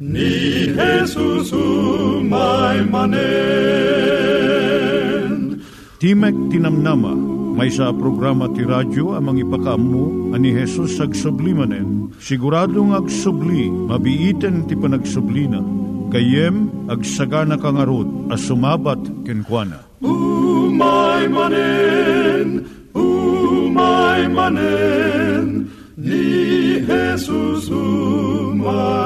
ni Jesus umay manen Timek Tinamnama, may sa programa ti radyo amang ipakaammo ani Hesus ag sublimanen. Siguradong ag subli, mabiiten ti panagsublina. Kayem ag sagana kangarot as sumabat kenkwana. Umay manen, umay manen, ni Jesus umay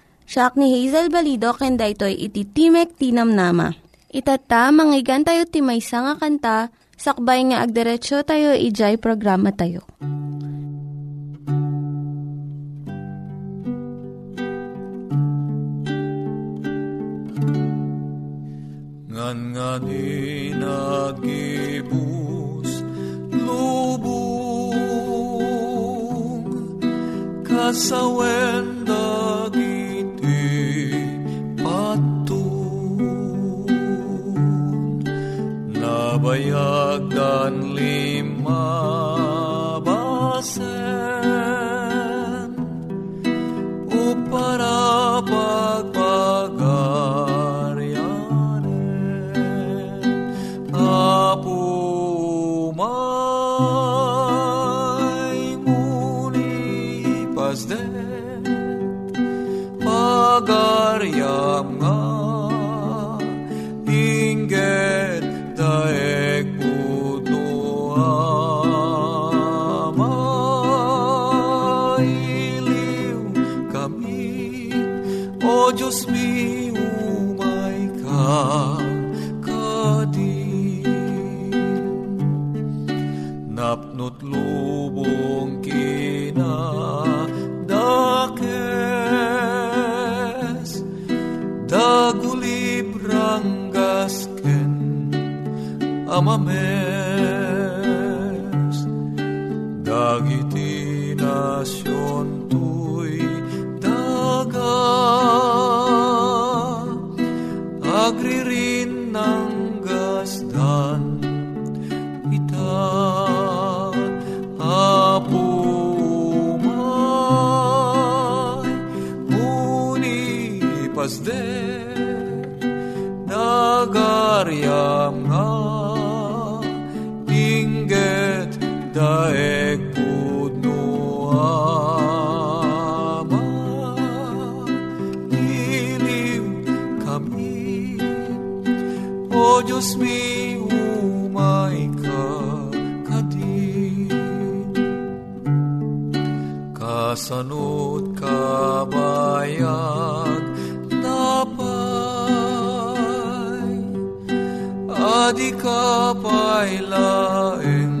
Siya ni Hazel Balido, ken daytoy iti Timek Tinam Nama. Itata, manggigan tayo timaysa nga kanta, sakbay nga agderetsyo tayo, ijay programa tayo. Ngan nga ni nagibus lubong kasawen nabayag dan lima basen. Upara pagpagarianen dagiti nasyon adi ka pailaeng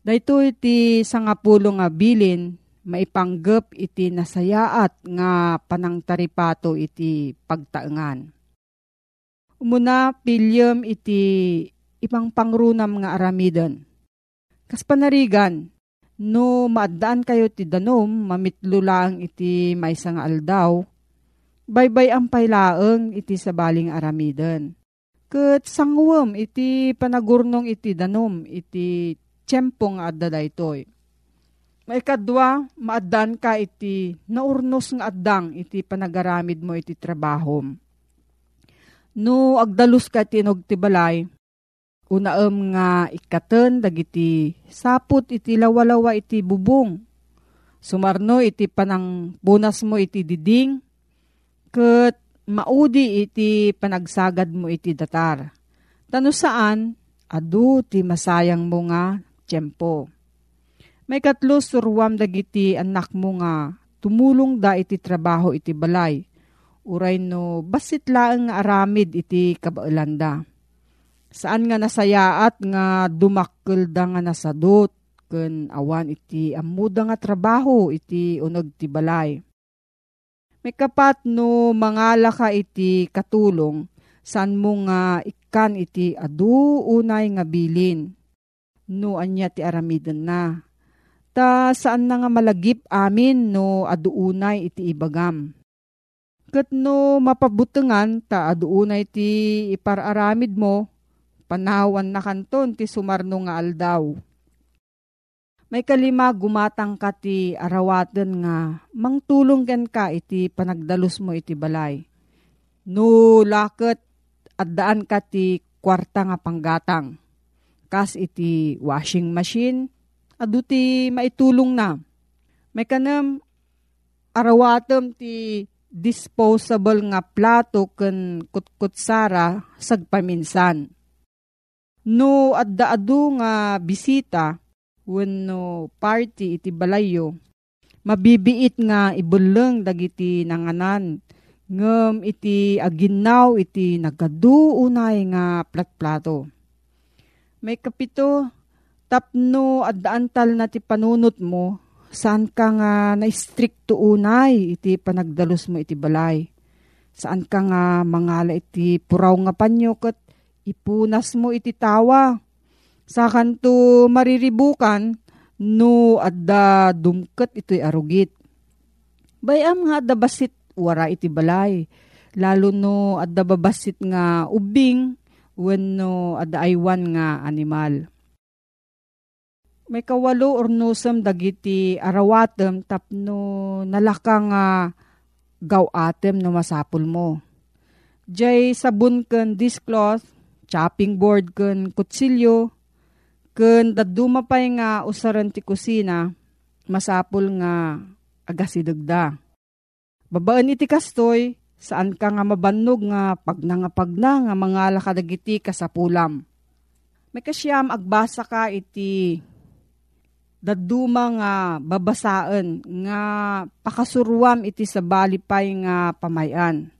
Dahito iti sangapulo nga bilin, maipanggap iti nasayaat nga panangtaripato iti pagtaengan. Umuna pilyem iti ipang pangrunam nga aramiden. Kas panarigan, no maadaan kayo ti danom, mamitlo lang iti maysa nga aldaw, baybay ang pailaeng iti sabaling aramiden. Kat sangwem iti panagurnong iti danom, iti tiyempo adda daytoy. Maikadwa, maaddan ka iti naurnos nga addang iti panagaramid mo iti trabaho. No agdalus ka tinog ti balay, unaem nga ikaten dagiti saput iti lawalawa iti bubong. Sumarno iti panang bunas mo iti diding, ket maudi iti panagsagad mo iti datar. Tano saan, adu ti masayang mo nga tiyempo. May katlo surwam dagiti anak mo nga tumulong da iti trabaho iti balay. Uray no basit laeng nga aramid iti kabaelanda. Saan nga nasayaat nga dumakkel da nga nasadot ken awan iti amuda nga trabaho iti uneg ti balay. May kapat no mangala ka iti katulong saan mo nga ikan iti adu unay nga bilin no anya ti aramiden na. Ta saan na nga malagip amin no aduunay iti ibagam. Kat no mapabutengan ta aduunay ti ipararamid mo, panawan na kanton ti sumarno nga aldaw. May kalima gumatang ka ti arawaten nga mangtulong ken ka iti panagdalus mo iti balay. No laket addaan ka ti kwarta nga panggatang kas iti washing machine, adu ti maitulong na. May kanam arawatem ti disposable nga plato ken kutkutsara sagpaminsan. No adda adu nga bisita wenno party iti balayo, mabibiit nga ibuleng dagiti nanganan ngem iti aginaw iti nagadu unay nga platplato. May kapito, tapno at na ti panunot mo, saan ka nga na-stricto unay iti panagdalos mo iti balay. Saan ka nga mangala iti puraw nga panyo kat ipunas mo iti tawa. Sa kanto mariribukan, no adda dumket ito'y arugit. Bayam nga adda basit wara iti balay. Lalo no adda babasit nga ubing, wenno adda aywan nga animal. May kawalo or nusam dagiti arawatem tapno nalaka nga gawatem no masapul mo. Jay sabon ken dishcloth, chopping board ken kutsilyo, ken daduma pay nga usaran ti kusina, masapul nga agasidagda. Babaan iti kastoy, saan ka nga mabannog nga pagnangapagna nga mga lakadagiti kasapulam. May kasyam agbasa ka iti daduma nga babasaan nga pakasuruam iti sa balipay nga pamayan.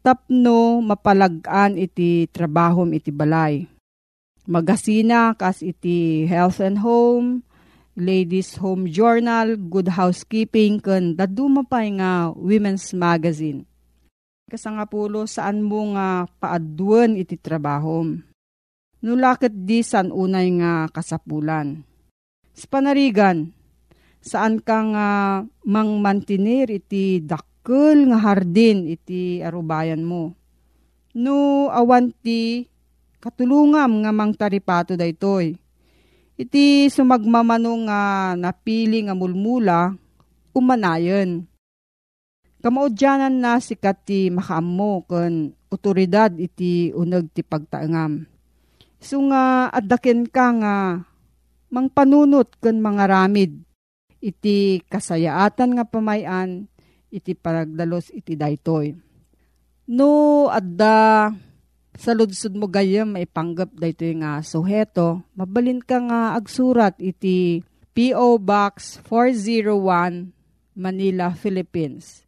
Tapno mapalagaan iti trabahom iti balay. Magasina kas iti health and home, ladies home journal, good housekeeping, kun daduma pay nga women's magazine kasangapulo saan mo nga paaduan iti trabaho. Nulakit di san unay nga kasapulan. Sa panarigan, saan ka nga mang mantinir iti dakkel nga hardin iti arubayan mo. No awan ti katulungam nga mang taripato daytoy. Iti sumagmamano nga napili nga mulmula, umanayon. Kamaudyanan na sikat ti makaammo ken otoridad iti uneg ti pagtaengam. So nga addaken ka nga mangpanunot ken mga ramid iti kasayaatan nga pamayan iti paragdalos iti daytoy. No adda sa ludsud mo gayam maipanggap daytoy nga suheto, mabalin ka nga agsurat iti P.O. Box 401 Manila, Philippines.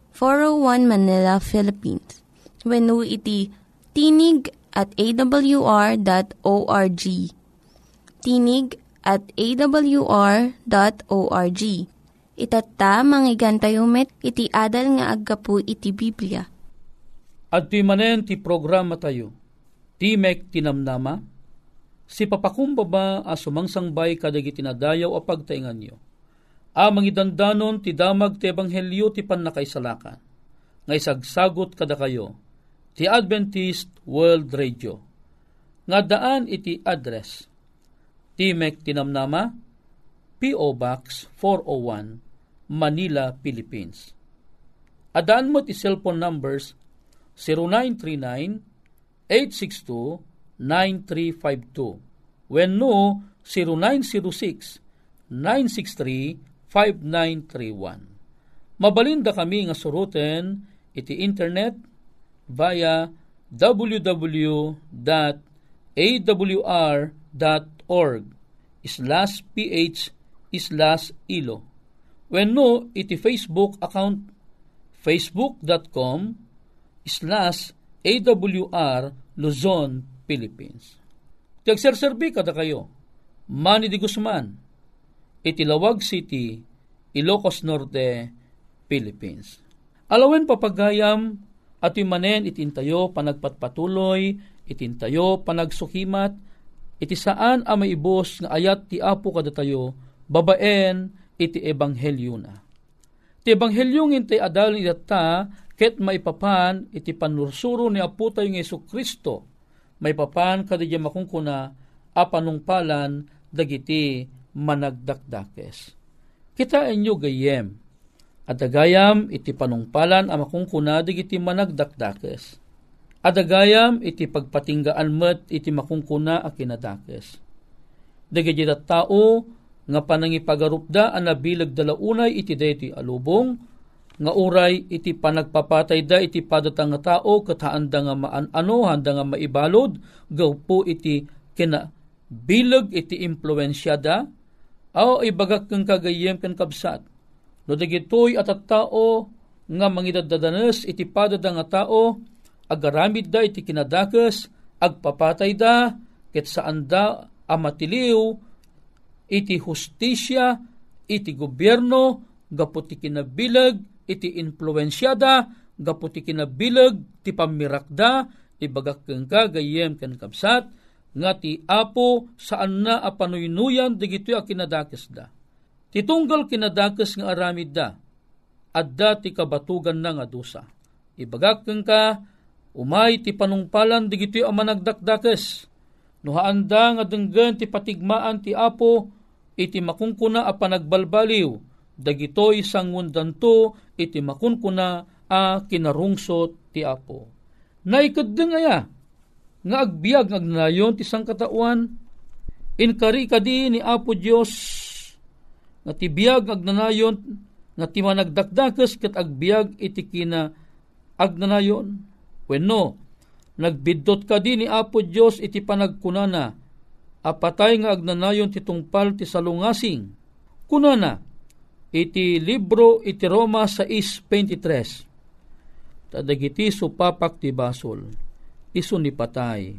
401 Manila, Philippines. When iti tinig at awr.org. Tinig at awr.org. Itatta, manggigan tayo met, iti adal nga aggapu iti Biblia. At ti manen ti programa tayo, Timek Tinamnama, si papakumbaba a sumangsangbay kadag itinadayaw a pagtaingan niyo amang idandanon ti damag ti ebanghelyo ti pannakaisalakan. Nga isagsagot kada kayo, ti Adventist World Radio. Nga daan iti address, Timek Tinamnama, P.O. Box 401, Manila, Philippines. Adaan mo ti cellphone numbers 0939-862-9352 when no 0906 963 5931. Mabalinda kami nga suruten iti internet via www.awr.org slash ph slash ilo. When no, iti Facebook account facebook.com slash awr Luzon, Philippines. Tagserserbi kada kayo. Manny Di Guzman, Itilawag City, Ilocos Norte, Philippines. Alawen papagayam at manen itintayo panagpatpatuloy, itintayo panagsukimat, iti saan a maibos nga ayat ti apo kada tayo, babaen iti ebanghelyo na. Ti ebanghelyo ngintay adal ni data, ket maipapan iti panursuro ni apo tayo ng Yesu Kristo, maipapan kadya makungkuna apanungpalan dagiti managdakdakes. Kita inyo gayem, adagayam iti panungpalan ang makungkunadig iti managdakdakes. Adagayam iti pagpatinggaan met iti makungkuna a kinadakes. Dagiti tao nga panangipagarupda ang nabilag dalaunay iti deti alubong, nga uray iti panagpapatay da iti padatang nga tao kataanda nga maanano handa nga maibalod gaw po iti kina bilag iti impluensyada Aw ibagak kang kagayem ken kabsat. No dagitoy at at tao nga mangidadadanes iti padada nga tao agaramid da iti kinadakes agpapatay da ket saan da amatiliw iti hustisya iti gobyerno gaputi kinabilag iti influensyada gaputi kinabilag ti pamirakda ibagak kang kagayem ken kabsat nga ti apo saan na apanuynuyan digitoy a kinadakes da. Titunggal kinadakes nga aramid da, adda ti kabatugan na nga dusa. Ibagak ka, umay ti panungpalan digitoy a managdakdakes. Nuhaanda nga denggan ti patigmaan ti apo, iti makungkuna a panagbalbaliw, dagitoy sangundanto iti makunkuna a kinarungsot ti apo. Naikadeng aya, nga agbiag ngagnayon ti sangkatauan inkari kadi ni Apo Dios nga ti biag agnanayon nga ti managdakdakes ket agbiag iti kina agnanayon. Wenno nagbidot kadi ni Apo Dios iti panagkunana. Apatay nga agnanayon ti tungpal ti salungasing. Kunana iti libro iti Roma 6.23 tadagiti supapak ti basol iso ni patay.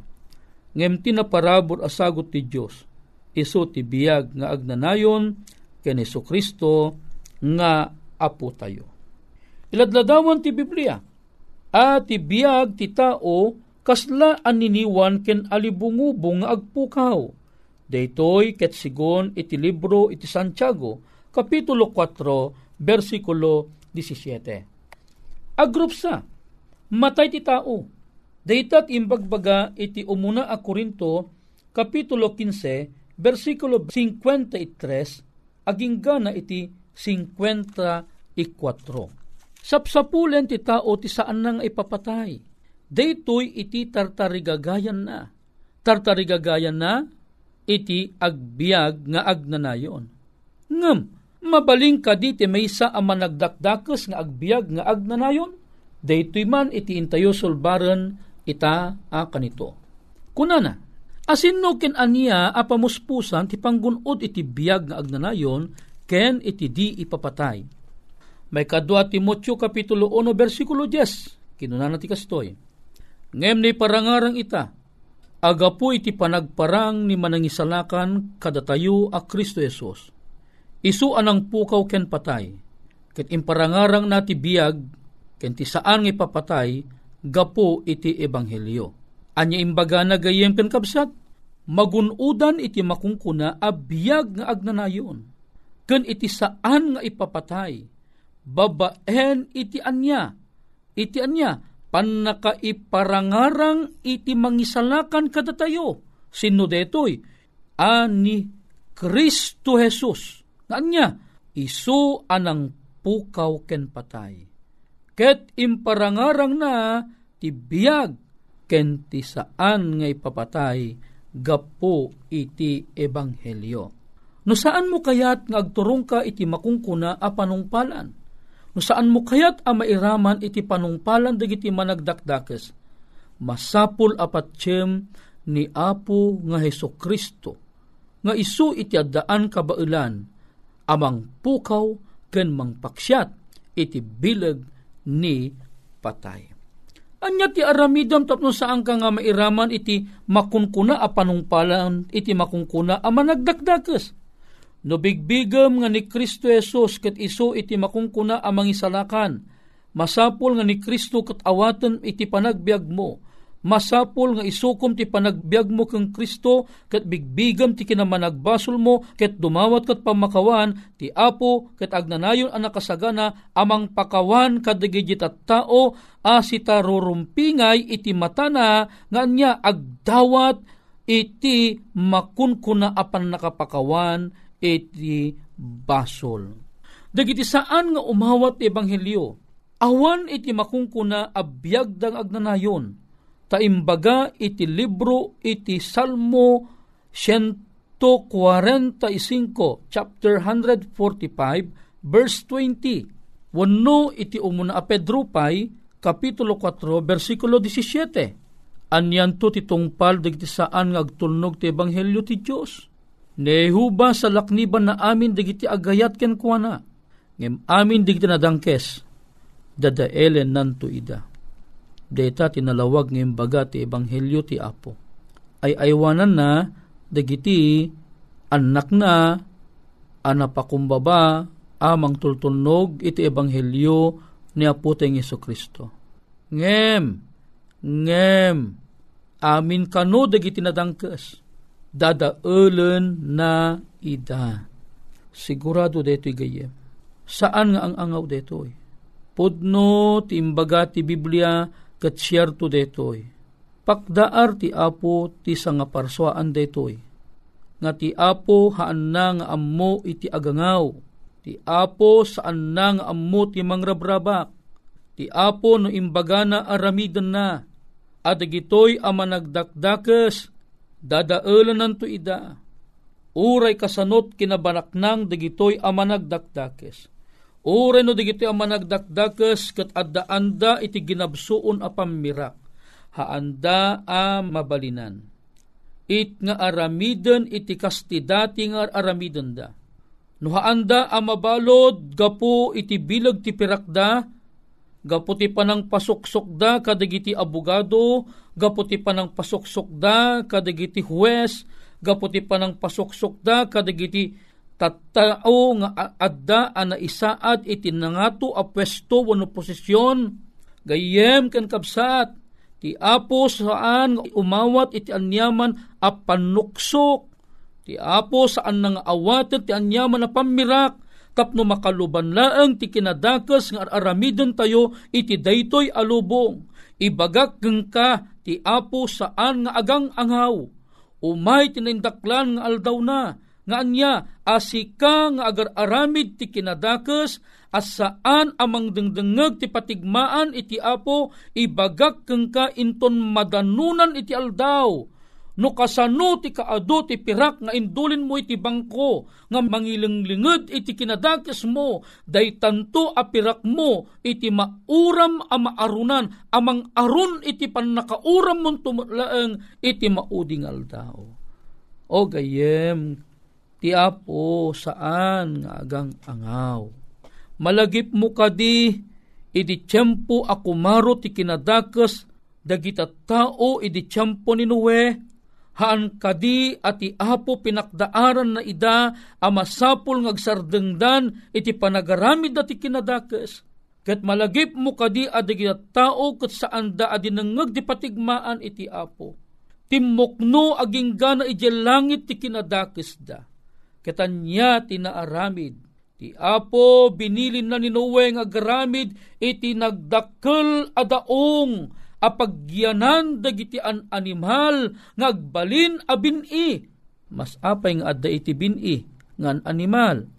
Ngem tinaparabor asagot ti Dios iso ti biyag nga agnanayon ken Hesus Kristo nga apo tayo. Iladladawan ti Biblia. At ti biyag ti tao kasla aniniwan ken alibungubong nga agpukaw. Daytoy ket sigon iti libro iti Santiago Kapitulo 4, versikulo 17. Agrup sa, matay ti tao. Daytat imbagbaga iti umuna a Korinto, Kapitulo 15, versikulo 53, aging gana iti 54. Sapsapulen ti tao ti saan nang ipapatay. Daytoy iti tartarigagayan na. Tartarigagayan na iti agbiag nga agnanayon. Ngem, mabaling ka diti may sa ama nagdakdakes nga agbiag nga agnanayon, daytoy man iti intayo sulbaran ita a kanito. Kunana, asin no ken aniya apamuspusan ti panggunod iti biag nga agnanayon ken iti di ipapatay. May kadwa Timotyo kapitulo 1 bersikulo 10, kinunana ti kastoy. Ngem ni parangarang ita, agapo iti panagparang ni manangisalakan kadatayo a Kristo Yesus Isu anang pukaw ken patay, ket imparangarang nati biyag, ken ti saan nga ipapatay, gapo iti ebanghelyo. Anya imbaga na gayem ken kabsat, magunudan iti makungkuna a biyag nga agnanayon. Ken iti saan nga ipapatay, babaen iti anya, iti anya, panakaiparangarang iti mangisalakan kadatayo, sino detoy, ani Kristo Jesus Kanya, isu anang pukaw ken patay. Ket imparangarang na ti biyag ken ti saan nga ipapatay gapo iti ebanghelyo. No saan mo kayat nga agturong ka iti makungkuna a panungpalan? No saan mo kayat a mairaman iti panungpalan dagiti managdakdakes? Masapul apatsem ni Apo nga Heso Kristo nga isu iti addaan kabailan amang pukaw ken mangpaksyat iti bilag ni patay. Anya ti aramidam tapno saan ka nga mairaman iti makunkuna a panungpalan iti makunkuna a managdakdakes. No bigbigam nga ni Kristo Jesus ket iso iti makungkuna a mangisalakan. Masapol nga ni Kristo ket awaten iti panagbiag mo masapol nga isukom ti panagbiag mo kang Kristo ket bigbigam ti kinamanagbasol mo ket dumawat ket pamakawan ti Apo ket agnanayon ang nakasagana amang pakawan kadigit at tao asita rurumpingay iti matana nga anya agdawat iti makunkuna apan nakapakawan iti basol. Dagiti saan nga umawat ti ebanghelyo awan iti makungkuna abiyagdang agnanayon taimbaga iti libro iti Salmo 145 chapter 145 verse 20 wano iti umuna a Pedro pay kapitulo 4 versikulo 17 anyan to ti tungpal digiti saan nga agtulnog ti ebanghelyo ti Dios nehuba sa lakniban na amin digiti agayat ken kuana ngem amin digiti nadangkes. Dadaelen nanto ida data tinalawag ng baga ti ebanghelyo ti Apo. Ay aywanan na dagiti anak na anapakumbaba amang tultunog iti ebanghelyo ni Apo tayong Yeso Kristo. Ngem, ngem, amin kano dagiti nadangkes, dadaelen na ida. Sigurado deto'y gayem. Saan nga ang angaw deto'y? Pudno, timbaga ti Biblia, ket siyerto detoy. Pakdaar ti apo ti sanga parswaan detoy. Nga ti apo haan nga ammo iti agangaw. Ti apo saan na nga ammo ti mangrabrabak. Ti apo no imbagana aramidan na. Adagitoy ama nagdakdakes dadaelan nanto ida. Uray kasanot kinabanaknang dagitoy ama nagdakdakes Ure no digiti ang managdakdakas kat adda-anda iti ginabsuon a pamirak. Haanda a mabalinan. It nga aramiden iti kastidati nga aramiden da. No haanda a mabalod gapo iti bilag ti pirakda, gapo ti panang pasuksok da kadagiti abogado, gapo ti panang pasuksok da kadagiti huwes, gapo ti panang pasuksok da kadagiti tattao nga adda ana isaad iti nangato a pwesto wano posisyon. Gayem ken kabsat ti apo saan umawat iti anyaman a panuksok. Ti apo saan nga awaten ti anyaman a pamirak. Tapno makaluban laeng ti kinadakas nga aramiden tayo iti daytoy alubong ibagak ka ti apo saan nga agang angaw. Umay tinindaklan nga aldaw na nga anya asika nga agar aramid ti kinadakas as saan amang dengdengeg ti patigmaan iti apo ibagak keng ka inton madanunan iti aldaw. No kasano ti kaado ti pirak nga indulin mo iti bangko nga mangilinglinged iti kinadakes mo day tanto a pirak mo iti mauram a maarunan amang arun iti pannakauram mo tumutlaeng iti mauding aldaw. O gayem ti apo saan nga agang angaw? Malagip mo kadi idi tiyempo akumaro ti kinadakas dagita tao idi tiyempo ni Noe. Haan kadi ati apo pinakdaaran na ida a masapul ngagsardengdan iti panagaramid ti kinadakas. Ket malagip mo kadi adagita tao ket saan da adi nangag iti apo. Timmokno aging gana iti langit ti kinadakes da ketanya tinaaramid Ti Apo binilin na ni Noe nga garamid iti nagdakkel adaong apagyanan dagiti an animal ngagbalin a bini. Mas apay nga adda iti bini ngan animal.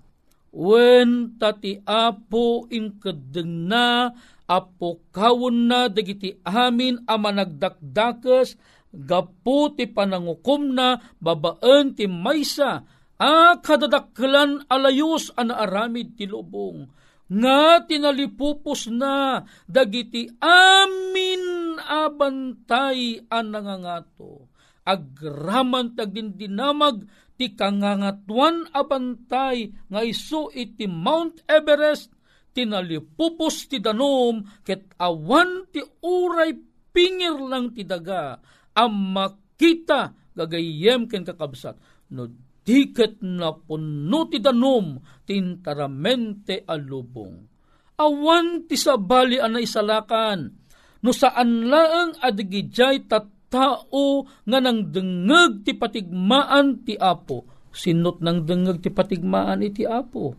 Wen tati Apo inkadeng na apo kawon na dagiti amin a managdakdakas gapu ti panangukom na babaan ti maysa a kadadaklan alayos an aramid ti lubong nga tinalipupos na dagiti amin abantay an nangangato. Agraman tagdindinamag ti kangangatuan abantay nga iso iti Mount Everest tinalipupos ti danom ket awan ti uray pingir lang ti daga ang makita gagayem ken kakabsat. No tiket na puno ti danom tintaramente alubong. Awan ti sabali ana isalakan, no saan laeng adigijay tattao nga nang dengeg ti patigmaan ti apo. Sinot nang dengeg ti patigmaan iti apo.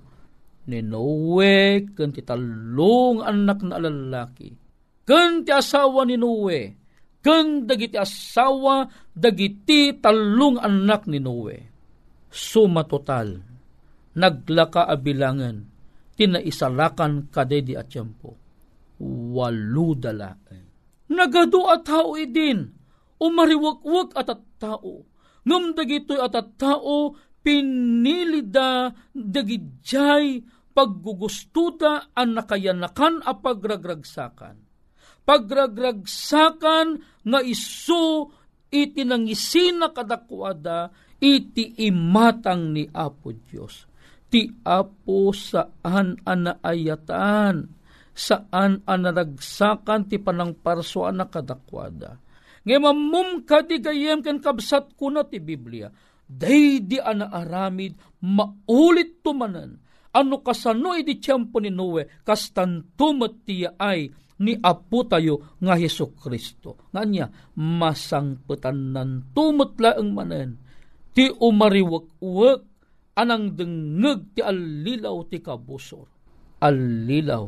Ni Noe, ti talong anak na lalaki. Ti asawa ni Noe, kan dagiti asawa, dagiti talong anak ni Noe suma total, naglaka abilangan, tinaisalakan kadedi at tiyempo. Walu dalaen. Nagado at tao idin, umariwak-wak at at tao. Ngam dagitoy at at tao, pinilida dagidjay paggugustuda ang nakayanakan a pagragragsakan. Pagragragsakan nga iso itinangisina kadakwada iti imatang ni Apo Diyos. Ti Apo saan anaayatan, saan anaragsakan ti panang parsoan na kadakwada. Ngay mamum ka ken kabsat ko na ti Biblia, day di anaaramid maulit tumanan. Ano kasano iti tiyempo ni Noe, kastantumat tiya ay ni Apo tayo nga Heso Kristo. Nga niya, masangputan nan tumutla ang manen ti umariwak-wak anang dengeg ti alilaw ti kabusor. Alilaw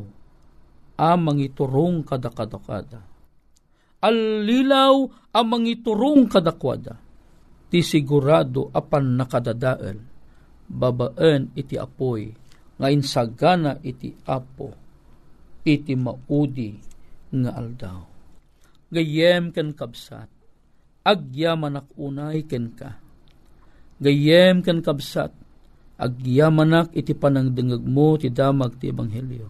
amang iturong kadakadakada. Alilaw amang iturong kadakwada. Ti sigurado apan nakadadael. Babaan iti apoy. Ngayon sagana iti apo. Iti maudi nga aldaw. Gayem ken kabsat. Agyaman unay ken ka gayem kan kabsat, agyamanak iti panangdengag mo ti damag ti ebanghelyo.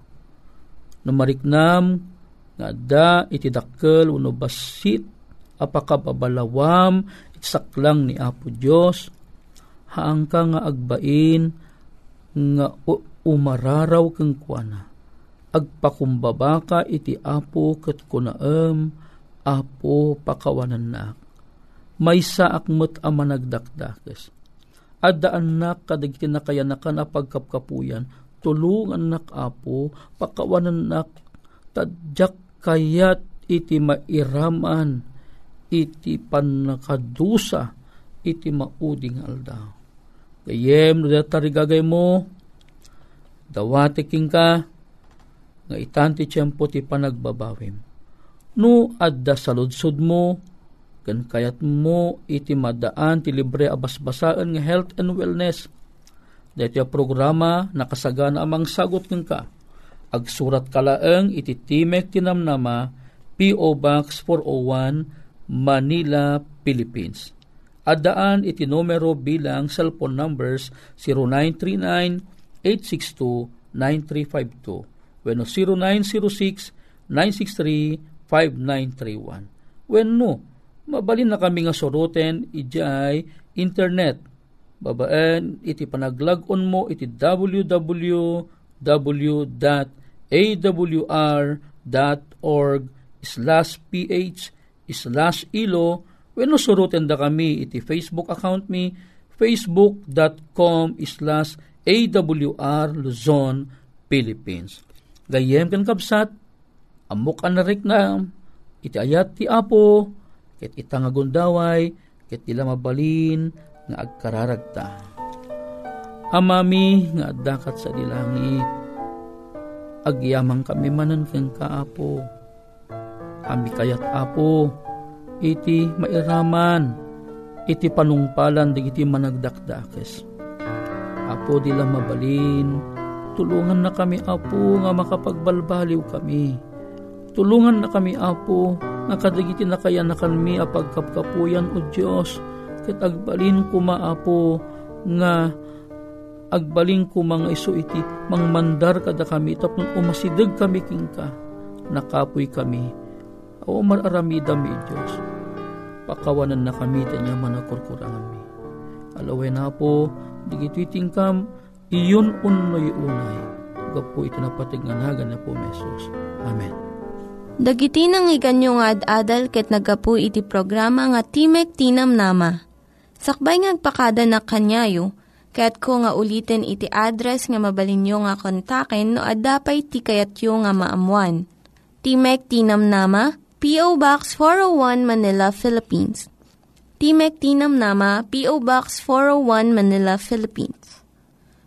Numariknam nga da iti dakkel uno basit apakababalawam iti saklang ni Apo Dios haang ka nga agbain nga umararaw kang kuana. Agpakumbaba iti apo kat kunaem, apo pakawanan na. May saak met ama nagdakdakes. Adaan na kadagiti na kaya na pagkapkapuyan, tulungan nak apo, pakawanan nak, tadyak kayat iti mairaman, iti panakadusa, iti mauding aldaw. Gayem, no tarigagay mo, dawati king ka, nga itanti tiyempo ti panagbabawim. No, adda sa ludsod mo, kan kayat mo iti madaan ti libre abasbasaan nga health and wellness. Dito programa nakasagana amang sagot ng ka. Agsurat kalaeng iti Timek Tinamnama, P.O. Box 401, Manila, Philippines Adaan iti numero bilang cellphone numbers 0939-862-9352 when 0906-963-5931. When no, mabalin na kami nga suruten ijay internet. Babaan iti panaglagon mo iti www.awr.org slash ph slash ilo When surutin da kami iti Facebook account mi, facebook.com slash AWR Luzon, Philippines. Gayem kan kapsat, amok anarik na, iti ayat ti apo, ket itang agundaway, ket ila mabalin, nga agkararagta. Amami nga dakat sa dilangit, agyamang kami manan kang kaapo. Ami kayat apo, iti mairaman, iti panungpalan di iti managdakdakes. Apo dila mabalin, tulungan na kami apo nga makapagbalbaliw kami. Tulungan na kami apo nga kadagiti na kaya na kami apagkapkapuyan o Diyos ket agbalin kumaapo nga agbalin ko mga iso iti mangmandar kada kami tapon umasidag kami kingka nakapoy kami o mararamida mi Diyos. Pakawanan na kami, tanya manakurkurangan mi. Alaway na po, digitwiting kam, iyon unoy unay. Gapo ito napatig nga nagan na po, Mesos. Amen. Dagiti nang iganyo nga ad-adal ket nagapu iti programa nga Timek Tinam Nama. Sakbay ngagpakada na kanyayo, ket ko nga ulitin iti address nga mabalinyo nga kontaken no ad-dapay tikayatyo nga maamuan. Timek Tinam Nama, P.O. Box 401 Manila, Philippines. Timek Tinam Nama, P.O. Box 401 Manila, Philippines.